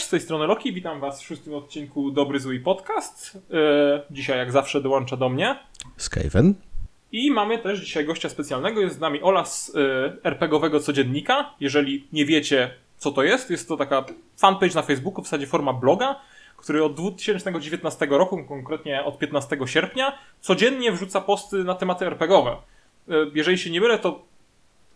Cześć, z tej strony Loki, witam was w szóstym odcinku Dobry Zły Podcast. E, dzisiaj jak zawsze dołącza do mnie. Skaven. I mamy też dzisiaj gościa specjalnego, jest z nami Ola z e, RPGowego Codziennika. Jeżeli nie wiecie co to jest, jest to taka fanpage na Facebooku, w zasadzie forma bloga, który od 2019 roku, konkretnie od 15 sierpnia, codziennie wrzuca posty na tematy RPGowe. E, jeżeli się nie mylę, to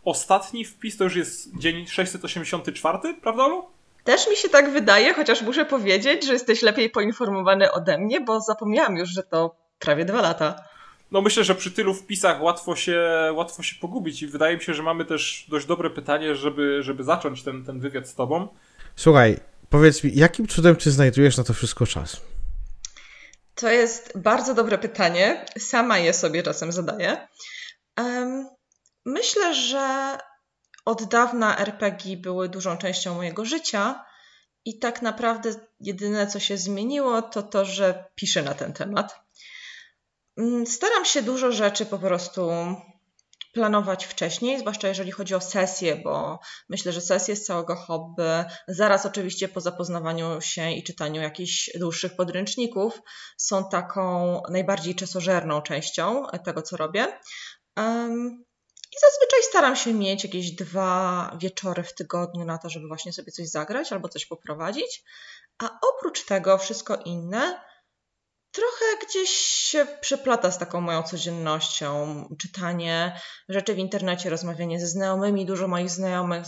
ostatni wpis to już jest dzień 684, prawda Olu? Też mi się tak wydaje, chociaż muszę powiedzieć, że jesteś lepiej poinformowany ode mnie, bo zapomniałam już, że to prawie dwa lata. No myślę, że przy tylu wpisach łatwo się, łatwo się pogubić i wydaje mi się, że mamy też dość dobre pytanie, żeby, żeby zacząć ten, ten wywiad z tobą. Słuchaj, powiedz mi, jakim cudem ty znajdujesz na to wszystko czas? To jest bardzo dobre pytanie. Sama je sobie czasem zadaję. Um, myślę, że od dawna RPG były dużą częścią mojego życia i tak naprawdę jedyne, co się zmieniło, to to, że piszę na ten temat. Mm, staram się dużo rzeczy po prostu planować wcześniej, zwłaszcza jeżeli chodzi o sesje, bo myślę, że sesje z całego hobby, zaraz oczywiście po zapoznawaniu się i czytaniu jakichś dłuższych podręczników, są taką najbardziej czasożerną częścią tego, co robię. I zazwyczaj staram się mieć jakieś dwa wieczory w tygodniu na to, żeby właśnie sobie coś zagrać albo coś poprowadzić. A oprócz tego wszystko inne trochę gdzieś się przeplata z taką moją codziennością. Czytanie rzeczy w internecie, rozmawianie ze znajomymi. Dużo moich znajomych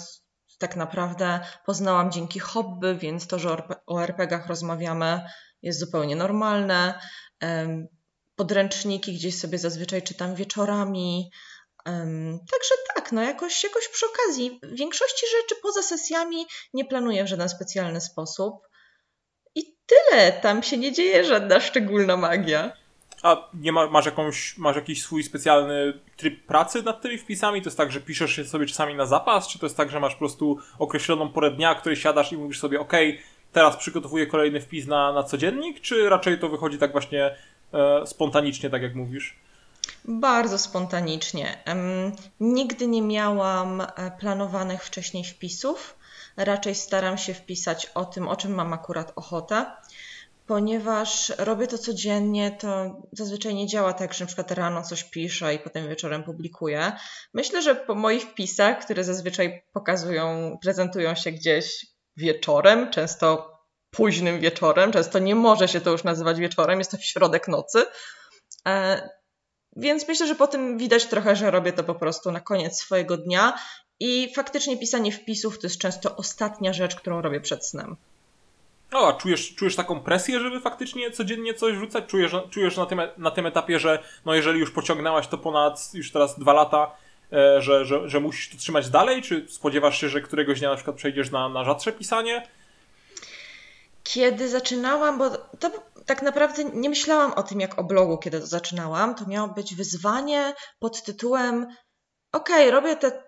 tak naprawdę poznałam dzięki hobby, więc to, że o RPGach rozmawiamy jest zupełnie normalne. Podręczniki gdzieś sobie zazwyczaj czytam wieczorami. Także tak, no jakoś, jakoś przy okazji. Większości rzeczy poza sesjami nie planuję w żaden specjalny sposób. I tyle, tam się nie dzieje żadna szczególna magia. A nie ma, masz, jakąś, masz jakiś swój specjalny tryb pracy nad tymi wpisami? To jest tak, że piszesz się sobie czasami na zapas? Czy to jest tak, że masz po prostu określoną porę dnia, której siadasz i mówisz sobie, ok, teraz przygotowuję kolejny wpis na, na codziennik? Czy raczej to wychodzi tak właśnie e, spontanicznie, tak jak mówisz? Bardzo spontanicznie. Nigdy nie miałam e, planowanych wcześniej wpisów. Raczej staram się wpisać o tym, o czym mam akurat ochotę. Ponieważ robię to codziennie, to zazwyczaj nie działa tak, że przykład rano coś piszę i potem wieczorem publikuję. Myślę, że po moich wpisach, które zazwyczaj pokazują, prezentują się gdzieś wieczorem, często późnym wieczorem, często nie może się to już nazywać wieczorem, jest to środek nocy, e, więc myślę, że po tym widać trochę, że robię to po prostu na koniec swojego dnia i faktycznie pisanie wpisów to jest często ostatnia rzecz, którą robię przed snem. A czujesz, czujesz taką presję, żeby faktycznie codziennie coś rzucać? Czujesz, czujesz na, tym, na tym etapie, że no jeżeli już pociągnęłaś to ponad już teraz dwa lata, e, że, że, że musisz to trzymać dalej? Czy spodziewasz się, że któregoś dnia na przykład przejdziesz na, na rzadsze pisanie? Kiedy zaczynałam, bo to tak naprawdę nie myślałam o tym jak o blogu, kiedy to zaczynałam. To miało być wyzwanie pod tytułem okej, okay, robię te, y,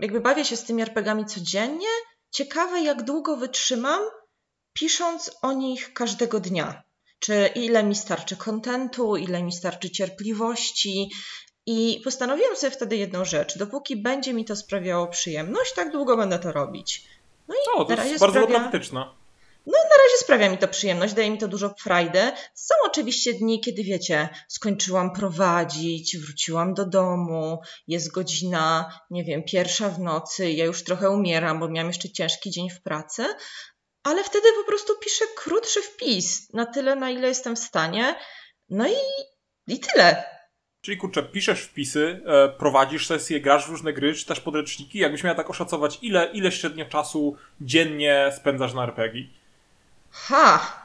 jakby bawię się z tymi RPGami codziennie. Ciekawe, jak długo wytrzymam, pisząc o nich każdego dnia. Czy ile mi starczy kontentu, ile mi starczy cierpliwości. I postanowiłam sobie wtedy jedną rzecz. Dopóki będzie mi to sprawiało przyjemność, tak długo będę to robić. No i o, to jest bardzo sprawia... No, na razie sprawia mi to przyjemność, daje mi to dużo frajdy. Są oczywiście dni, kiedy wiecie, skończyłam prowadzić, wróciłam do domu, jest godzina, nie wiem, pierwsza w nocy, ja już trochę umieram, bo miałam jeszcze ciężki dzień w pracy, ale wtedy po prostu piszę krótszy wpis, na tyle, na ile jestem w stanie. No i, i tyle. Czyli kurczę, piszesz wpisy, e, prowadzisz sesje, grasz w różne gry, czytasz podręczniki. Jakbyś miała tak oszacować, ile, ile średnio czasu dziennie spędzasz na RPG? Ha!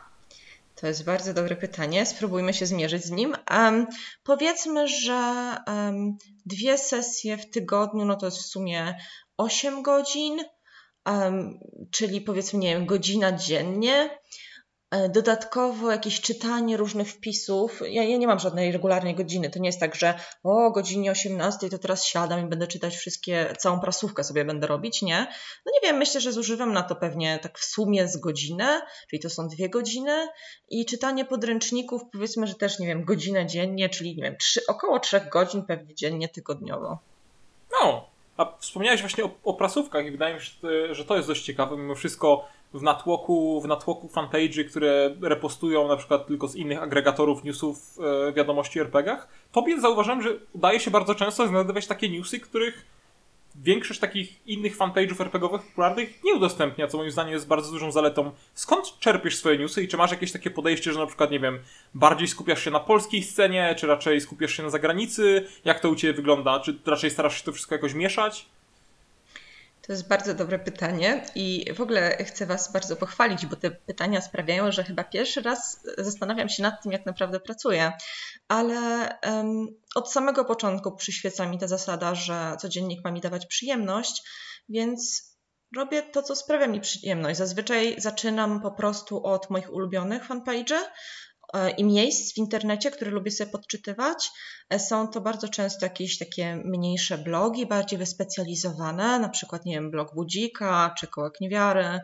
To jest bardzo dobre pytanie. Spróbujmy się zmierzyć z nim. Um, powiedzmy, że um, dwie sesje w tygodniu, no to jest w sumie 8 godzin, um, czyli powiedzmy, nie wiem, godzina dziennie. E, dodatkowo jakieś czytanie różnych wpisów. Ja, ja, nie mam żadnej regularnej godziny. To nie jest tak, że o godzinie 18 to teraz siadam i będę czytać wszystkie, całą prasówkę sobie będę robić. Nie. No nie wiem, myślę, że zużywam na to pewnie tak w sumie z godzinę, czyli to są dwie godziny. I czytanie podręczników powiedzmy, że też nie wiem, godzinę dziennie, czyli nie wiem, trzy, około trzech godzin pewnie dziennie tygodniowo. No, a wspomniałeś właśnie o, o prasówkach i wydaje mi się, że to jest dość ciekawe. Mimo wszystko w natłoku, w natłoku fanpage'y, które repostują na przykład tylko z innych agregatorów newsów e, wiadomości RPGach, tobie zauważyłem, że udaje się bardzo często znajdować takie newsy, których większość takich innych fanpage'ów RPGowych popularnych nie udostępnia, co moim zdaniem jest bardzo dużą zaletą. Skąd czerpiesz swoje newsy i czy masz jakieś takie podejście, że na przykład, nie wiem, bardziej skupiasz się na polskiej scenie, czy raczej skupiasz się na zagranicy? Jak to u Ciebie wygląda? Czy raczej starasz się to wszystko jakoś mieszać? To jest bardzo dobre pytanie i w ogóle chcę Was bardzo pochwalić, bo te pytania sprawiają, że chyba pierwszy raz zastanawiam się nad tym, jak naprawdę pracuję. Ale um, od samego początku przyświeca mi ta zasada, że codziennik ma mi dawać przyjemność, więc robię to, co sprawia mi przyjemność. Zazwyczaj zaczynam po prostu od moich ulubionych fanpage'y, i miejsc w internecie, które lubię sobie podczytywać. E, są to bardzo często jakieś takie mniejsze blogi, bardziej wyspecjalizowane, na przykład, nie wiem, blog Budzika, czy Kołek Niewiary, e,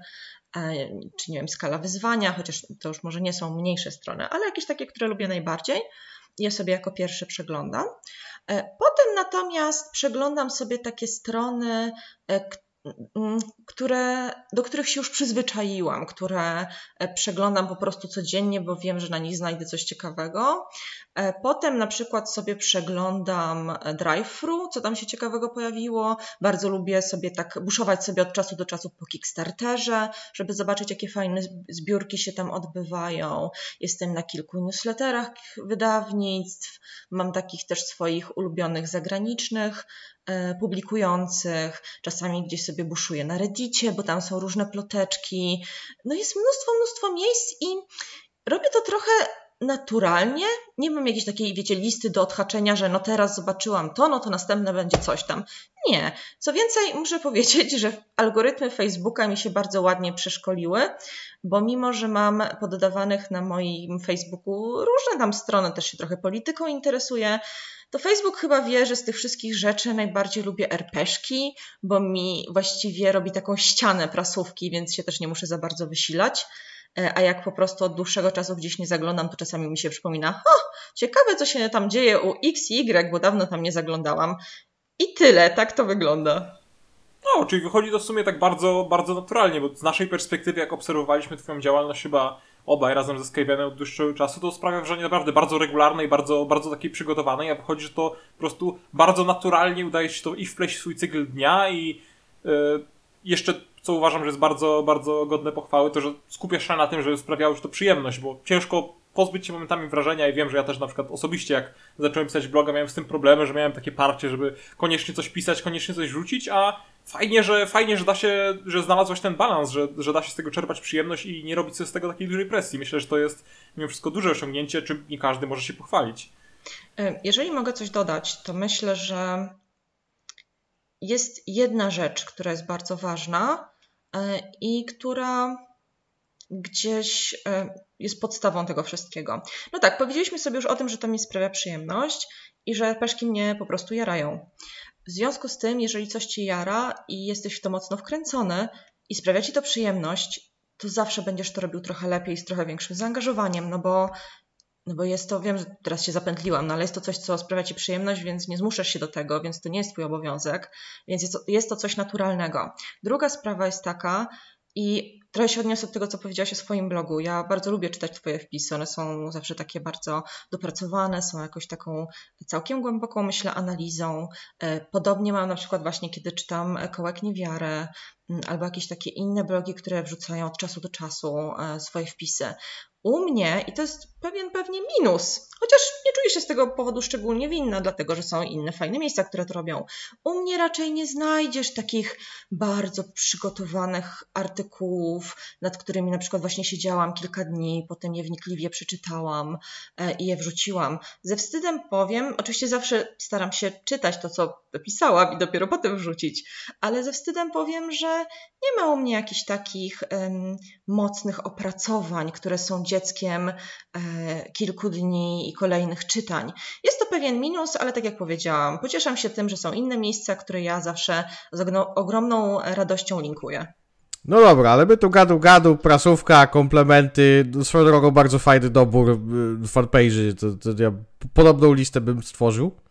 czy nie wiem, Skala Wyzwania, chociaż to już może nie są mniejsze strony, ale jakieś takie, które lubię najbardziej. Je sobie jako pierwsze przeglądam. Potem natomiast przeglądam sobie takie strony, Mm, które, do których się już przyzwyczaiłam, które e, przeglądam po prostu codziennie, bo wiem, że na nich znajdę coś ciekawego. E, potem na przykład sobie przeglądam e, drive-thru, co tam się ciekawego pojawiło. Bardzo lubię sobie tak buszować sobie od czasu do czasu po Kickstarterze, żeby zobaczyć, jakie fajne zbiórki się tam odbywają. Jestem na kilku newsletterach wydawnictw, mam takich też swoich ulubionych zagranicznych publikujących, czasami gdzieś sobie buszuję na Reddicie, bo tam są różne ploteczki. No jest mnóstwo, mnóstwo miejsc i robię to trochę naturalnie. Nie mam jakiejś takiej, wiecie, listy do odhaczenia, że no teraz zobaczyłam to, no to następne będzie coś tam. Nie. Co więcej, muszę powiedzieć, że algorytmy Facebooka mi się bardzo ładnie przeszkoliły, bo mimo, że mam poddawanych na moim Facebooku różne tam strony, też się trochę polityką interesuję, to Facebook chyba wie, że z tych wszystkich rzeczy najbardziej lubię RPszki, bo mi właściwie robi taką ścianę prasówki, więc się też nie muszę za bardzo wysilać. E, a jak po prostu od dłuższego czasu gdzieś nie zaglądam, to czasami mi się przypomina, o, ciekawe co się tam dzieje u X i Y, bo dawno tam nie zaglądałam. I tyle, tak to wygląda. No, czyli wychodzi to w sumie tak bardzo, bardzo naturalnie, bo z naszej perspektywy, jak obserwowaliśmy Twoją działalność chyba obaj razem ze Skavenem od dłuższego czasu, to sprawia wrażenie naprawdę bardzo regularnej, bardzo, bardzo takiej przygotowanej, a wychodzi, że to po prostu bardzo naturalnie udaje się to i wpleść w swój cykl dnia i yy, jeszcze co uważam, że jest bardzo, bardzo godne pochwały, to że skupiasz się na tym, żeby sprawiało ci to przyjemność, bo ciężko pozbyć się momentami wrażenia i wiem, że ja też na przykład osobiście jak zacząłem pisać bloga, miałem z tym problemy, że miałem takie parcie, żeby koniecznie coś pisać, koniecznie coś rzucić, a fajnie, że fajnie, że da się, że znalazłeś ten balans, że, że da się z tego czerpać przyjemność i nie robić sobie z tego takiej dużej presji. Myślę, że to jest mimo wszystko duże osiągnięcie, czym nie każdy może się pochwalić. Jeżeli mogę coś dodać, to myślę, że jest jedna rzecz, która jest bardzo ważna e, i która gdzieś e, jest podstawą tego wszystkiego. No tak, powiedzieliśmy sobie już o tym, że to mi sprawia przyjemność i że peszki mnie po prostu jarają. W związku z tym, jeżeli coś ci jara i jesteś w to mocno wkręcony i sprawia ci to przyjemność, to zawsze będziesz to robił trochę lepiej, z trochę większym zaangażowaniem, no bo, no bo jest to, wiem, że teraz się zapętliłam, no ale jest to coś, co sprawia ci przyjemność, więc nie zmuszasz się do tego, więc to nie jest twój obowiązek, więc jest to, jest to coś naturalnego. Druga sprawa jest taka, i trochę się odniosę do tego, co powiedziałaś o swoim blogu. Ja bardzo lubię czytać Twoje wpisy. One są zawsze takie bardzo dopracowane, są jakąś taką całkiem głęboką, myślę, analizą. E, podobnie mam na przykład właśnie, kiedy czytam Kołek Niewiarę albo jakieś takie inne blogi, które wrzucają od czasu do czasu e, swoje wpisy. U mnie, i to jest pewien pewnie minus, chociaż nie czuję się z tego powodu szczególnie winna, dlatego że są inne fajne miejsca, które to robią. U mnie raczej nie znajdziesz takich bardzo przygotowanych artykułów, nad którymi na przykład właśnie siedziałam kilka dni, potem je wnikliwie przeczytałam e, i je wrzuciłam. Ze wstydem powiem, oczywiście zawsze staram się czytać to, co pisałam i dopiero potem wrzucić, ale ze wstydem powiem, że nie ma u mnie jakichś takich um, mocnych opracowań, które są dzieckiem e, kilku dni i kolejnych czytań. Jest to pewien minus, ale tak jak powiedziałam, pocieszam się tym, że są inne miejsca, które ja zawsze z ogromną radością linkuję. No dobra, ale my tu gadu gadu, prasówka, komplementy, swoją drogą bardzo fajny dobór y, fanpage'y, to, to ja podobną listę bym stworzył.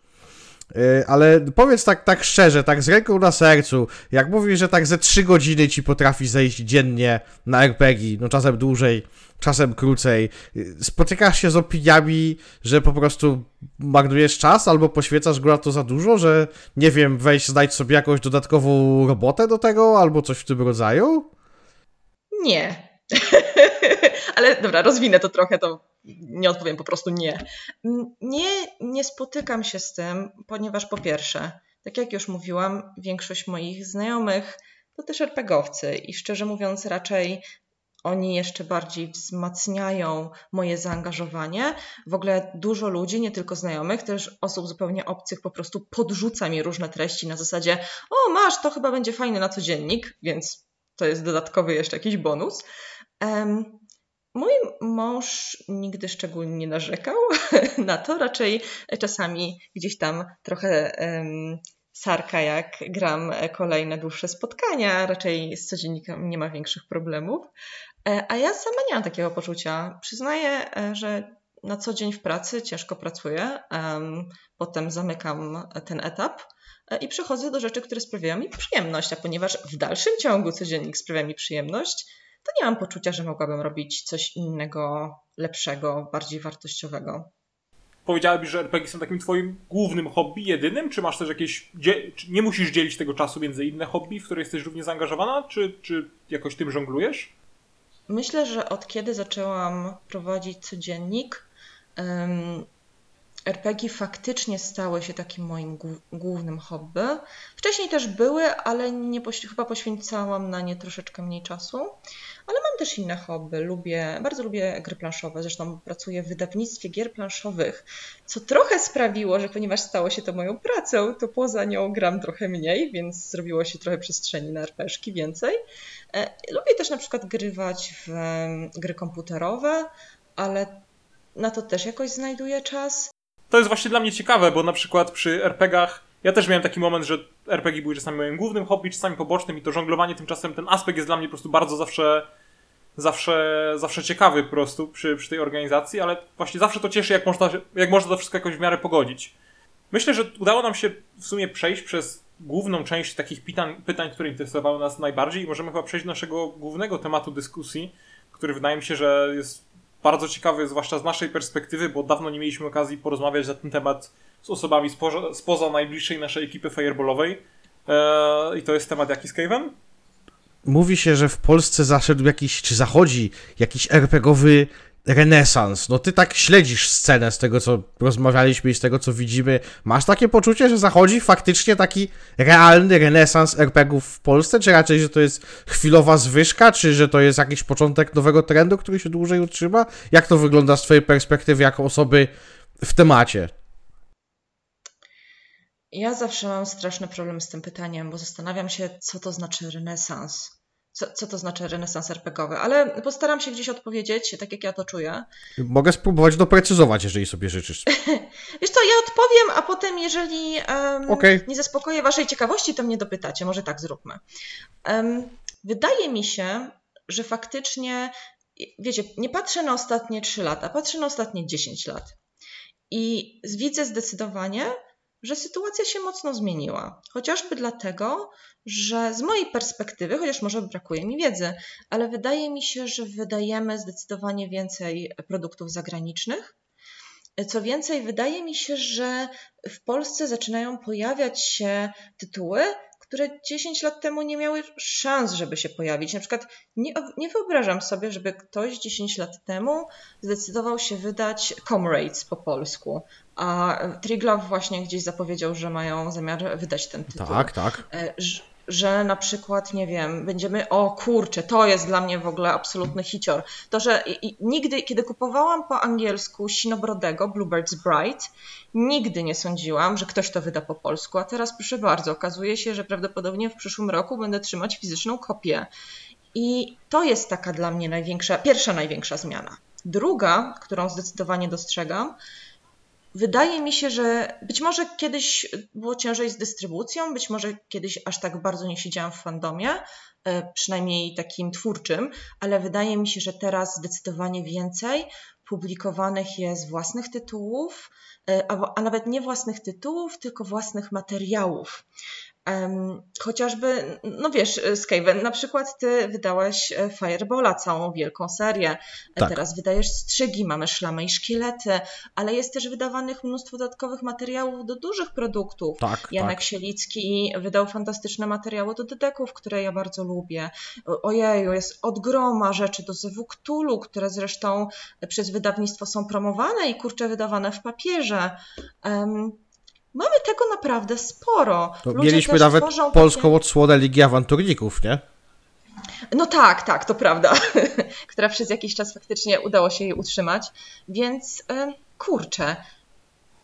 Yy, ale powiedz tak, tak szczerze, tak z ręką na sercu, jak mówisz, że tak ze 3 godziny ci potrafi zejść dziennie na RPG, no czasem dłużej, czasem krócej, yy, spotykasz się z opiniami, że po prostu marnujesz czas albo poświęcasz go to za dużo, że nie wiem, weź znajdź sobie jakąś dodatkową robotę do tego albo coś w tym rodzaju? Nie. Ale dobra, rozwinę to trochę, to nie odpowiem po prostu nie. Nie, nie spotykam się z tym, ponieważ po pierwsze, tak jak już mówiłam, większość moich znajomych to też RPGowcy i szczerze mówiąc raczej oni jeszcze bardziej wzmacniają moje zaangażowanie. W ogóle dużo ludzi, nie tylko znajomych, też osób zupełnie obcych, po prostu podrzuca mi różne treści na zasadzie: O, masz, to chyba będzie fajne na codziennik, więc to jest dodatkowy jeszcze jakiś bonus. Mój mąż nigdy szczególnie nie narzekał na to, raczej czasami gdzieś tam trochę um, sarka, jak gram kolejne dłuższe spotkania, raczej z codziennikiem nie ma większych problemów. E, a ja sama nie mam takiego poczucia. Przyznaję, e, że na co dzień w pracy ciężko pracuję, um, potem zamykam ten etap e, i przechodzę do rzeczy, które sprawiają mi przyjemność, a ponieważ w dalszym ciągu codziennik sprawia mi przyjemność, to nie mam poczucia, że mogłabym robić coś innego, lepszego, bardziej wartościowego. Powiedziałabyś, że RPG są takim twoim głównym hobby, jedynym? Czy masz też jakieś... Nie musisz dzielić tego czasu między inne hobby, w które jesteś równie zaangażowana? Czy, czy jakoś tym żonglujesz? Myślę, że od kiedy zaczęłam prowadzić codziennik, um, RPG faktycznie stały się takim moim głównym hobby. Wcześniej też były, ale nie chyba poświęcałam na nie troszeczkę mniej czasu. Ale mam też inne hobby. Lubię, bardzo lubię gry planszowe. Zresztą pracuję w wydawnictwie gier planszowych, co trochę sprawiło, że ponieważ stało się to moją pracą, to poza nią gram trochę mniej, więc zrobiło się trochę przestrzeni na RPszki więcej. E, lubię też na przykład grywać w gry komputerowe, ale na to też jakoś znajduję czas. To jest właśnie dla mnie ciekawe, bo na przykład przy RPGach ja też miałem taki moment, że RPG były czasami moim głównym hobby, czasami pobocznym i to żonglowanie tymczasem, ten aspekt jest dla mnie po prostu bardzo zawsze zawsze, zawsze ciekawy po prostu przy, przy tej organizacji, ale właśnie zawsze to cieszy, jak można, jak można to wszystko jakoś w miarę pogodzić. Myślę, że udało nam się w sumie przejść przez główną część takich pytań, pytań które interesowały nas najbardziej i możemy chyba przejść do naszego głównego tematu dyskusji, który wydaje mi się, że jest bardzo ciekawy, zwłaszcza z naszej perspektywy, bo dawno nie mieliśmy okazji porozmawiać na ten temat z osobami spoza, spoza najbliższej naszej ekipy fireballowej. Eee, I to jest temat jaki Cave'em? Mówi się, że w Polsce zaszedł jakiś, czy zachodzi jakiś RPGowy renesans. No ty tak śledzisz scenę z tego, co rozmawialiśmy i z tego, co widzimy. Masz takie poczucie, że zachodzi faktycznie taki realny renesans RPGów w Polsce? Czy raczej, że to jest chwilowa zwyżka? Czy że to jest jakiś początek nowego trendu, który się dłużej utrzyma? Jak to wygląda z twojej perspektywy jako osoby w temacie? Ja zawsze mam straszny problem z tym pytaniem, bo zastanawiam się, co to znaczy renesans. Co, co to znaczy renesans RPGowy, ale postaram się gdzieś odpowiedzieć, tak jak ja to czuję. Mogę spróbować doprecyzować, jeżeli sobie życzysz. Wiesz co, ja odpowiem, a potem, jeżeli um, okay. nie zaspokoję Waszej ciekawości, to mnie dopytacie. Może tak zróbmy. Um, wydaje mi się, że faktycznie, wiecie, nie patrzę na ostatnie 3 lata, patrzę na ostatnie 10 lat. I widzę zdecydowanie, że sytuacja się mocno zmieniła. Chociażby dlatego, że z mojej perspektywy, chociaż może brakuje mi wiedzy, ale wydaje mi się, że wydajemy zdecydowanie więcej produktów zagranicznych. Co więcej, wydaje mi się, że w Polsce zaczynają pojawiać się tytuły, które 10 lat temu nie miały szans, żeby się pojawić. Na przykład nie, nie wyobrażam sobie, żeby ktoś 10 lat temu zdecydował się wydać Comrades po polsku, a Triglav właśnie gdzieś zapowiedział, że mają zamiar wydać ten tytuł. Tak, tak. E, że na przykład, nie wiem, będziemy, o kurczę, to jest dla mnie w ogóle absolutny hicior. To, że nigdy, kiedy kupowałam po angielsku Sinobrodego, Bluebird's Bride, nigdy nie sądziłam, że ktoś to wyda po polsku, a teraz proszę bardzo, okazuje się, że prawdopodobnie w przyszłym roku będę trzymać fizyczną kopię. I to jest taka dla mnie największa, pierwsza największa zmiana. Druga, którą zdecydowanie dostrzegam, Wydaje mi się, że być może kiedyś było ciężej z dystrybucją, być może kiedyś aż tak bardzo nie siedziałam w fandomie, e, przynajmniej takim twórczym, ale wydaje mi się, że teraz zdecydowanie więcej, publikowanych jest własnych tytułów, e, a, a nawet nie własnych tytułów, tylko własnych materiałów. Um, chociażby, no wiesz, Skaven, na przykład ty wydałeś e, Firebola, całą wielką serię. E, Tak. Teraz wydajesz strzygi, mamy szlamy i szkielety, ale jest też wydawanych mnóstwo dodatkowych materiałów do dużych produktów. Tak, Janek tak. Sielicki wydał fantastyczne materiały do dedeków, które ja bardzo lubię. Ojeju, jest od groma rzeczy do Zewu Cthulhu, które zresztą przez wydawnictwo są promowane i kurczę wydawane w papierze. Em, mamy tego naprawdę sporo. To Ludzie mieliśmy nawet polską odsłonę Ligi Awanturników, nie? Takie... No tak, tak, to prawda. która przez jakiś czas faktycznie udało się jej utrzymać. Więc em, kurczę,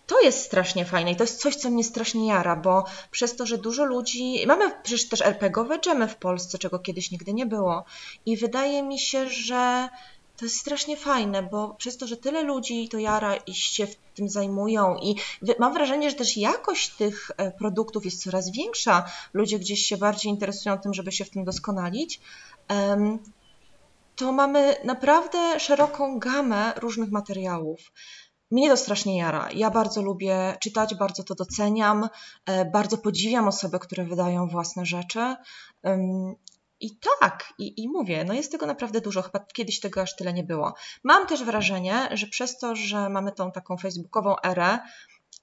to jest strasznie fajne i to jest coś, co mnie strasznie jara, bo przez to, że dużo ludzi. Mamy przecież też RPGowe dżemy w Polsce, czego kiedyś nigdy nie było. I wydaje mi się, że to jest strasznie fajne, bo przez to, że tyle ludzi to jara i się w tym zajmują i mam wrażenie, że też jakość tych e, produktów jest coraz większa. Ludzie gdzieś się bardziej interesują tym, żeby się w tym doskonalić. To mamy naprawdę szeroką gamę różnych materiałów. Mnie to strasznie jara. Ja bardzo lubię czytać, bardzo to doceniam, e, bardzo podziwiam osoby, które wydają własne rzeczy. I tak, i, i mówię, no jest tego naprawdę dużo, chyba kiedyś tego aż tyle nie było. Mam też wrażenie, że przez to, że mamy tą taką facebookową erę,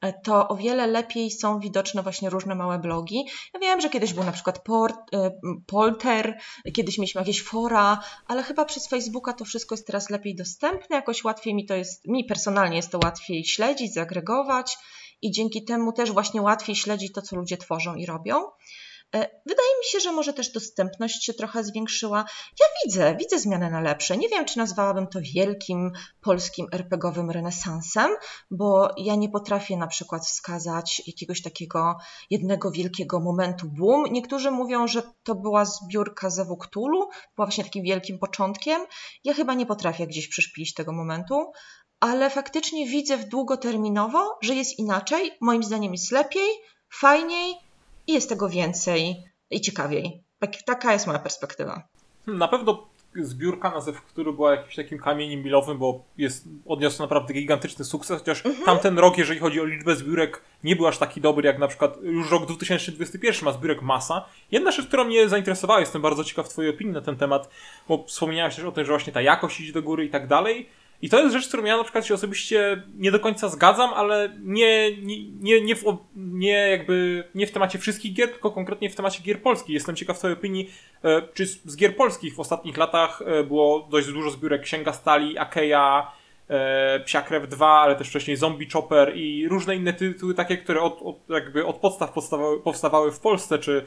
e, to o wiele lepiej są widoczne właśnie różne małe blogi. Ja wiem, że kiedyś był na przykład port, e, Polter, kiedyś mieliśmy jakieś fora, ale chyba przez Facebooka to wszystko jest teraz lepiej dostępne, jakoś łatwiej mi to jest, mi personalnie jest to łatwiej śledzić, zagregować i dzięki temu też właśnie łatwiej śledzić to, co ludzie tworzą i robią. E, Wydaje mi się, że może też dostępność się trochę zwiększyła. Ja widzę, widzę zmianę na lepsze. Nie wiem, czy nazwałabym to wielkim polskim RPGowym renesansem, bo ja nie potrafię na przykład wskazać jakiegoś takiego jednego wielkiego momentu boom. Niektórzy mówią, że to była zbiórka Zewu Cthulhu, była właśnie takim wielkim początkiem. Ja chyba nie potrafię gdzieś przyszpilić tego momentu, ale faktycznie widzę w długoterminowo, że jest inaczej. Moim zdaniem jest lepiej, fajniej i jest tego więcej i ciekawiej. Tak, taka jest moja perspektywa. Na pewno zbiórka na Zew, który była jakimś takim kamieniem milowym, bo jest, odniosła naprawdę gigantyczny sukces, chociaż tamten rok, jeżeli chodzi o liczbę zbiórek, nie był aż taki dobry jak na przykład już rok 2021 ma zbiórek masa. Jedna rzecz, która mnie zainteresowała, jestem bardzo ciekaw twojej opinii na ten temat, bo wspomniałeś też o tym, że właśnie ta jakość idzie do góry i tak dalej. I to jest rzecz, z którą ja na przykład się osobiście nie do końca zgadzam, ale nie, nie, nie, nie, w, nie jakby nie w temacie wszystkich gier, tylko konkretnie w temacie gier polskich. Jestem ciekaw twojej opinii, e, czy z, gier polskich w ostatnich latach e, było dość dużo zbiórek Księga Stali, Akeja, e, Psia Krew 2, ale też wcześniej Zombie Chopper i różne inne tytuły takie, które od, od, jakby od podstaw powstawały, powstawały w Polsce, czy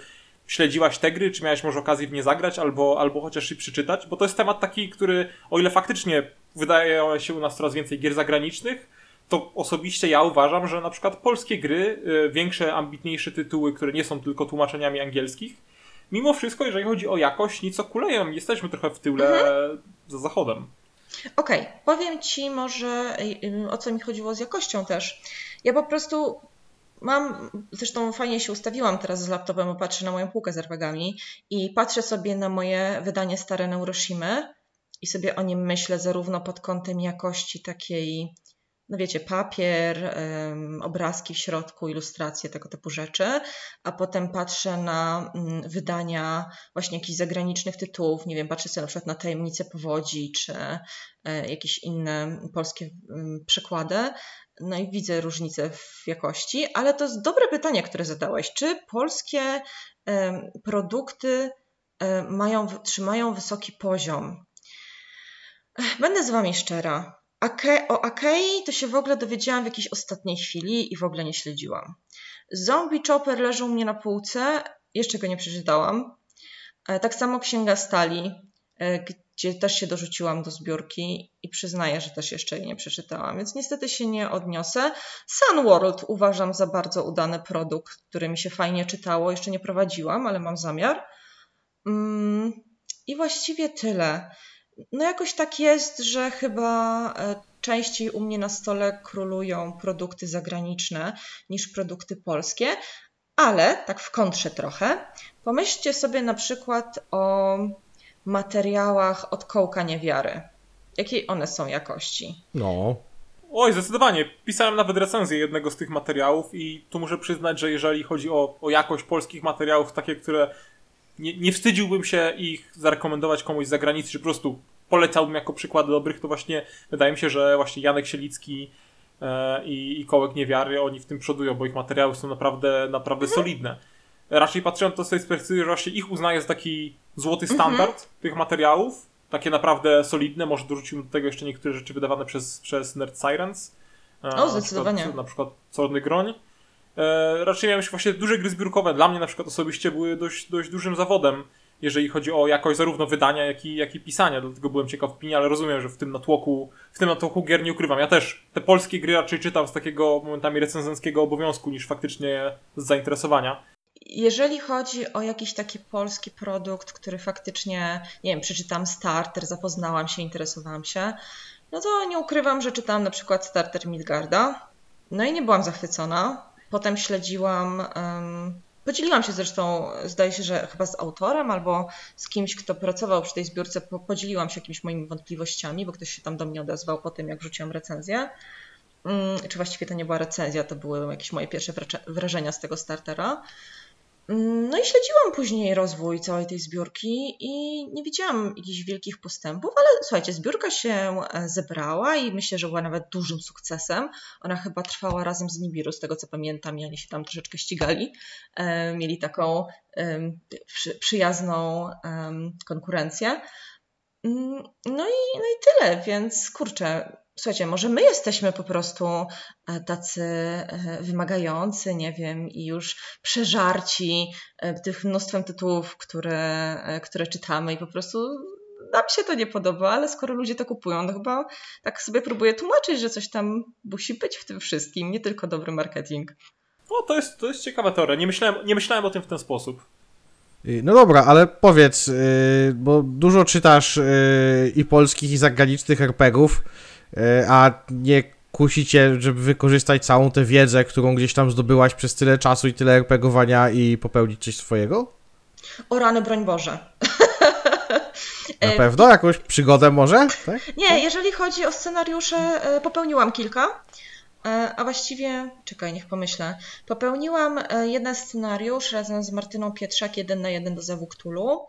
śledziłaś te gry, czy miałeś może okazję w nie zagrać, albo, albo chociaż i przeczytać, bo to jest temat taki, który o ile faktycznie wydaje się u nas coraz więcej gier zagranicznych, to osobiście ja uważam, że na przykład polskie gry, y, większe, ambitniejsze tytuły, które nie są tylko tłumaczeniami angielskich, mimo wszystko, jeżeli chodzi o jakość, nic kuleją. Jesteśmy trochę w tyle za zachodem. Okej, powiem Ci może y, o co mi chodziło z jakością też. Ja po prostu mam, zresztą fajnie się ustawiłam teraz z laptopem, bo patrzę na moją półkę z RPGami i patrzę sobie na moje wydanie stare Neuroshimy i sobie o nim myślę zarówno pod kątem jakości takiej, no wiecie, papier, em, obrazki w środku, ilustracje, tego typu rzeczy, a potem patrzę na mm, wydania właśnie jakichś zagranicznych tytułów, nie wiem, patrzę sobie na przykład na Tajemnice Powodzi, czy e, jakieś inne polskie mm, przykłady, no i widzę różnicę w jakości, ale to jest dobre pytanie, które zadałeś. Czy polskie produkty mają, trzymają wysoki poziom? Będę z Wami szczera. O Akei to się w ogóle dowiedziałam w jakiejś ostatniej chwili i w ogóle nie śledziłam. Zombie Chopper leży u mnie na półce, jeszcze go nie przeczytałam. E, Tak samo Księga Stali, e, gdzie też się dorzuciłam do zbiórki i przyznaję, że też jeszcze jej nie przeczytałam, więc niestety się nie odniosę. Sun World uważam za bardzo udany produkt, który mi się fajnie czytało. Jeszcze nie prowadziłam, ale mam zamiar. Mm, I właściwie tyle. No jakoś tak jest, że chyba e, częściej u mnie na stole królują produkty zagraniczne niż produkty polskie, ale tak w kontrze trochę, pomyślcie sobie na przykład o materiałach od kołka niewiary. jakiej one są jakości. No. Oj, zdecydowanie. Pisałem nawet recenzję jednego z tych materiałów i tu muszę przyznać, że jeżeli chodzi o, o jakość polskich materiałów, takie, które nie, nie wstydziłbym się ich zarekomendować komuś z zagranicy, czy po prostu polecałbym jako przykłady dobrych, to właśnie wydaje mi się, że właśnie Janek Sielicki e, i, i Kołek Niewiary, oni w tym przodują, bo ich materiały są naprawdę, naprawdę solidne. Raczej patrzyłem to z tej perspektywy, że właśnie ich uznaję za taki złoty standard tych materiałów, takie naprawdę solidne, może dorzuciłbym do tego jeszcze niektóre rzeczy wydawane przez, przez Nerd Sirens. E, na zdecydowanie. Na przykład Czarny Groń. E, raczej miałem się właśnie duże gry zbiórkowe. Dla mnie na przykład osobiście były dość, dość dużym zawodem, jeżeli chodzi o jakość zarówno wydania, jak i, jak i pisania. Dlatego byłem ciekaw opinii, ale rozumiem, że w tym natłoku, w tym natłoku gier nie ukrywam. Ja też te polskie gry raczej czytam z takiego momentami recenzenckiego obowiązku niż faktycznie z zainteresowania. Jeżeli chodzi o jakiś taki polski produkt, który faktycznie, nie wiem, przeczytam starter, zapoznałam się, interesowałam się, no to nie ukrywam, że czytałam na przykład starter Midgarda. No i nie byłam zachwycona. Potem śledziłam. em, podzieliłam się zresztą, zdaje się, że chyba z autorem albo z kimś, kto pracował przy tej zbiórce. Po, podzieliłam się jakimiś moimi wątpliwościami, bo ktoś się tam do mnie odezwał po tym, jak rzuciłam recenzję. Mm, czy właściwie to nie była recenzja, to były jakieś moje pierwsze wrażenia z tego startera. Mm, No i śledziłam później rozwój całej tej zbiórki i nie widziałam jakichś wielkich postępów, ale słuchajcie, zbiórka się e, zebrała i myślę, że była nawet dużym sukcesem. Ona chyba trwała razem z Nibiru, z tego co pamiętam, i oni się tam troszeczkę ścigali. E, Mieli taką przy, przyjazną konkurencję. Mm, No i, no i tyle, więc kurczę, słuchajcie, może my jesteśmy po prostu e, tacy e, wymagający, nie wiem, i już przeżarci e, tych mnóstwem tytułów, które, które czytamy i po prostu nam się to nie podoba, ale skoro ludzie to kupują, to chyba tak sobie próbuję tłumaczyć, że coś tam musi być w tym wszystkim, nie tylko dobry marketing. O, to jest, to jest ciekawa teoria. Nie myślałem, nie myślałem o tym w ten sposób. Y, No dobra, ale powiedz, y, bo dużo czytasz y, i polskich, i zagranicznych RPGów, a nie kusi cię, żeby wykorzystać całą tę wiedzę, którą gdzieś tam zdobyłaś przez tyle czasu i tyle RPGowania i popełnić coś swojego? O rany, broń Boże. Na E, pewno? Jakąś przygodę może? Tak? Nie, jeżeli chodzi o scenariusze, e, popełniłam kilka. E, A właściwie, czekaj, niech pomyślę. Popełniłam e, jeden scenariusz razem z Martyną Pietrzak, jeden na jeden do Zawu Cthulhu.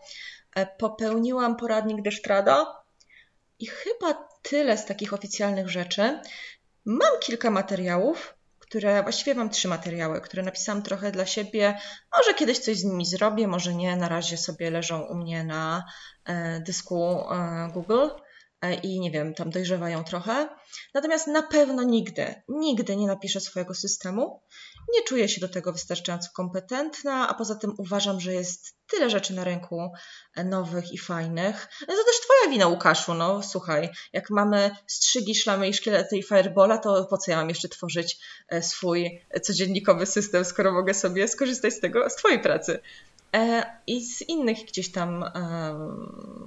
E, Popełniłam poradnik Desztrada i chyba tyle z takich oficjalnych rzeczy. Mam kilka materiałów, które, właściwie mam trzy materiały, które napisałam trochę dla siebie. Może kiedyś coś z nimi zrobię, może nie. Na razie sobie leżą u mnie na e, dysku e, Google i nie wiem, tam dojrzewają trochę. Natomiast na pewno nigdy, nigdy nie napiszę swojego systemu. Nie czuję się do tego wystarczająco kompetentna, a poza tym uważam, że jest tyle rzeczy na rynku e, nowych i fajnych. No to też twoja wina, Łukaszu, no słuchaj, jak mamy strzygi, szlamy i szkielety i firebola, to po co ja mam jeszcze tworzyć e, swój codziennikowy system, skoro mogę sobie skorzystać z tego, z twojej pracy. E, i z innych gdzieś tam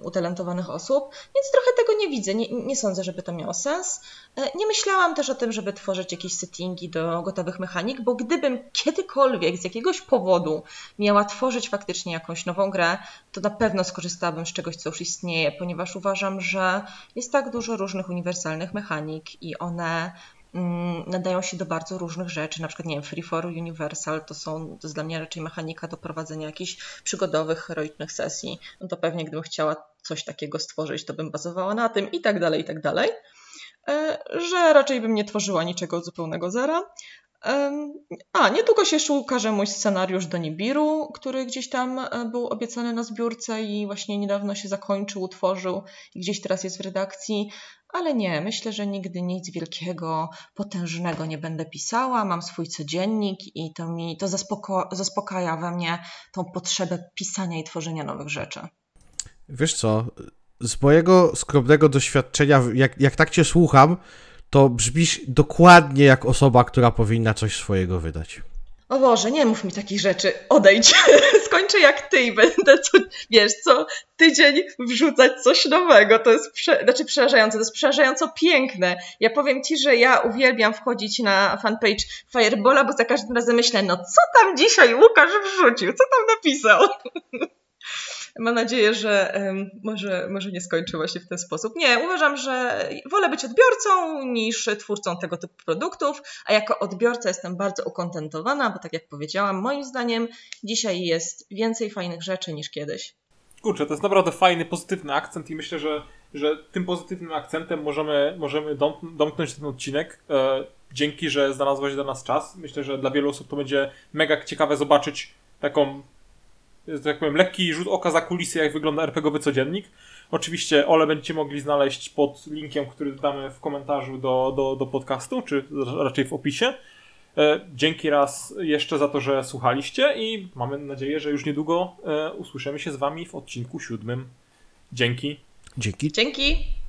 utalentowanych osób, więc trochę tego nie widzę. Nie, nie sądzę, żeby to miało sens. E, nie myślałam też o tym, żeby tworzyć jakieś settingi do gotowych mechanik, bo gdybym kiedykolwiek z jakiegoś powodu miała tworzyć faktycznie jakąś nową grę, to na pewno skorzystałabym z czegoś, co już istnieje, ponieważ uważam, że jest tak dużo różnych uniwersalnych mechanik i one nadają się do bardzo różnych rzeczy. Na przykład, nie wiem, Free for Universal to są, to jest dla mnie raczej mechanika do prowadzenia jakichś przygodowych, heroicznych sesji. No to pewnie gdybym chciała coś takiego stworzyć, to bym bazowała na tym i tak dalej, i tak dalej. E, Że raczej bym nie tworzyła niczego zupełnego zera. A, niedługo się jeszcze ukaże mój scenariusz do Nibiru, który gdzieś tam e, był obiecany na zbiórce i właśnie niedawno się zakończył, utworzył i gdzieś teraz jest w redakcji. Ale nie, myślę, że nigdy nic wielkiego, potężnego nie będę pisała. Mam swój codziennik i to mi to zaspoko- zaspokaja we mnie tą potrzebę pisania i tworzenia nowych rzeczy. Wiesz co, z mojego skromnego doświadczenia, jak, jak tak cię słucham, to brzmisz dokładnie jak osoba, która powinna coś swojego wydać. O Boże, nie mów mi takich rzeczy. Odejdź. Skończę jak ty i będę, co, wiesz, co tydzień wrzucać coś nowego. To jest, prze, znaczy przerażające, to jest przerażająco piękne. Ja powiem ci, że ja uwielbiam wchodzić na fanpage Firebola, bo za każdym razem myślę, no co tam dzisiaj Łukasz wrzucił, co tam napisał? Mam nadzieję, że może, może nie skończy właśnie w ten sposób. Nie, uważam, że wolę być odbiorcą niż twórcą tego typu produktów, a jako odbiorca jestem bardzo ukontentowana, bo tak jak powiedziałam, moim zdaniem dzisiaj jest więcej fajnych rzeczy niż kiedyś. Kurczę, to jest naprawdę fajny, pozytywny akcent i myślę, że, że tym pozytywnym akcentem możemy, możemy dom, domknąć ten odcinek. E, dzięki, że znalazłeś dla nas czas. Myślę, że dla wielu osób to będzie mega ciekawe zobaczyć taką, że tak powiem, lekki rzut oka za kulisy, jak wygląda RPGowy codziennik. Oczywiście Ole będziecie mogli znaleźć pod linkiem, który damy w komentarzu do, do, do podcastu, czy raczej w opisie. E, Dzięki raz jeszcze za to, że słuchaliście i mamy nadzieję, że już niedługo e, usłyszymy się z Wami w odcinku siódmym. Dzięki. Dzięki. Dzięki!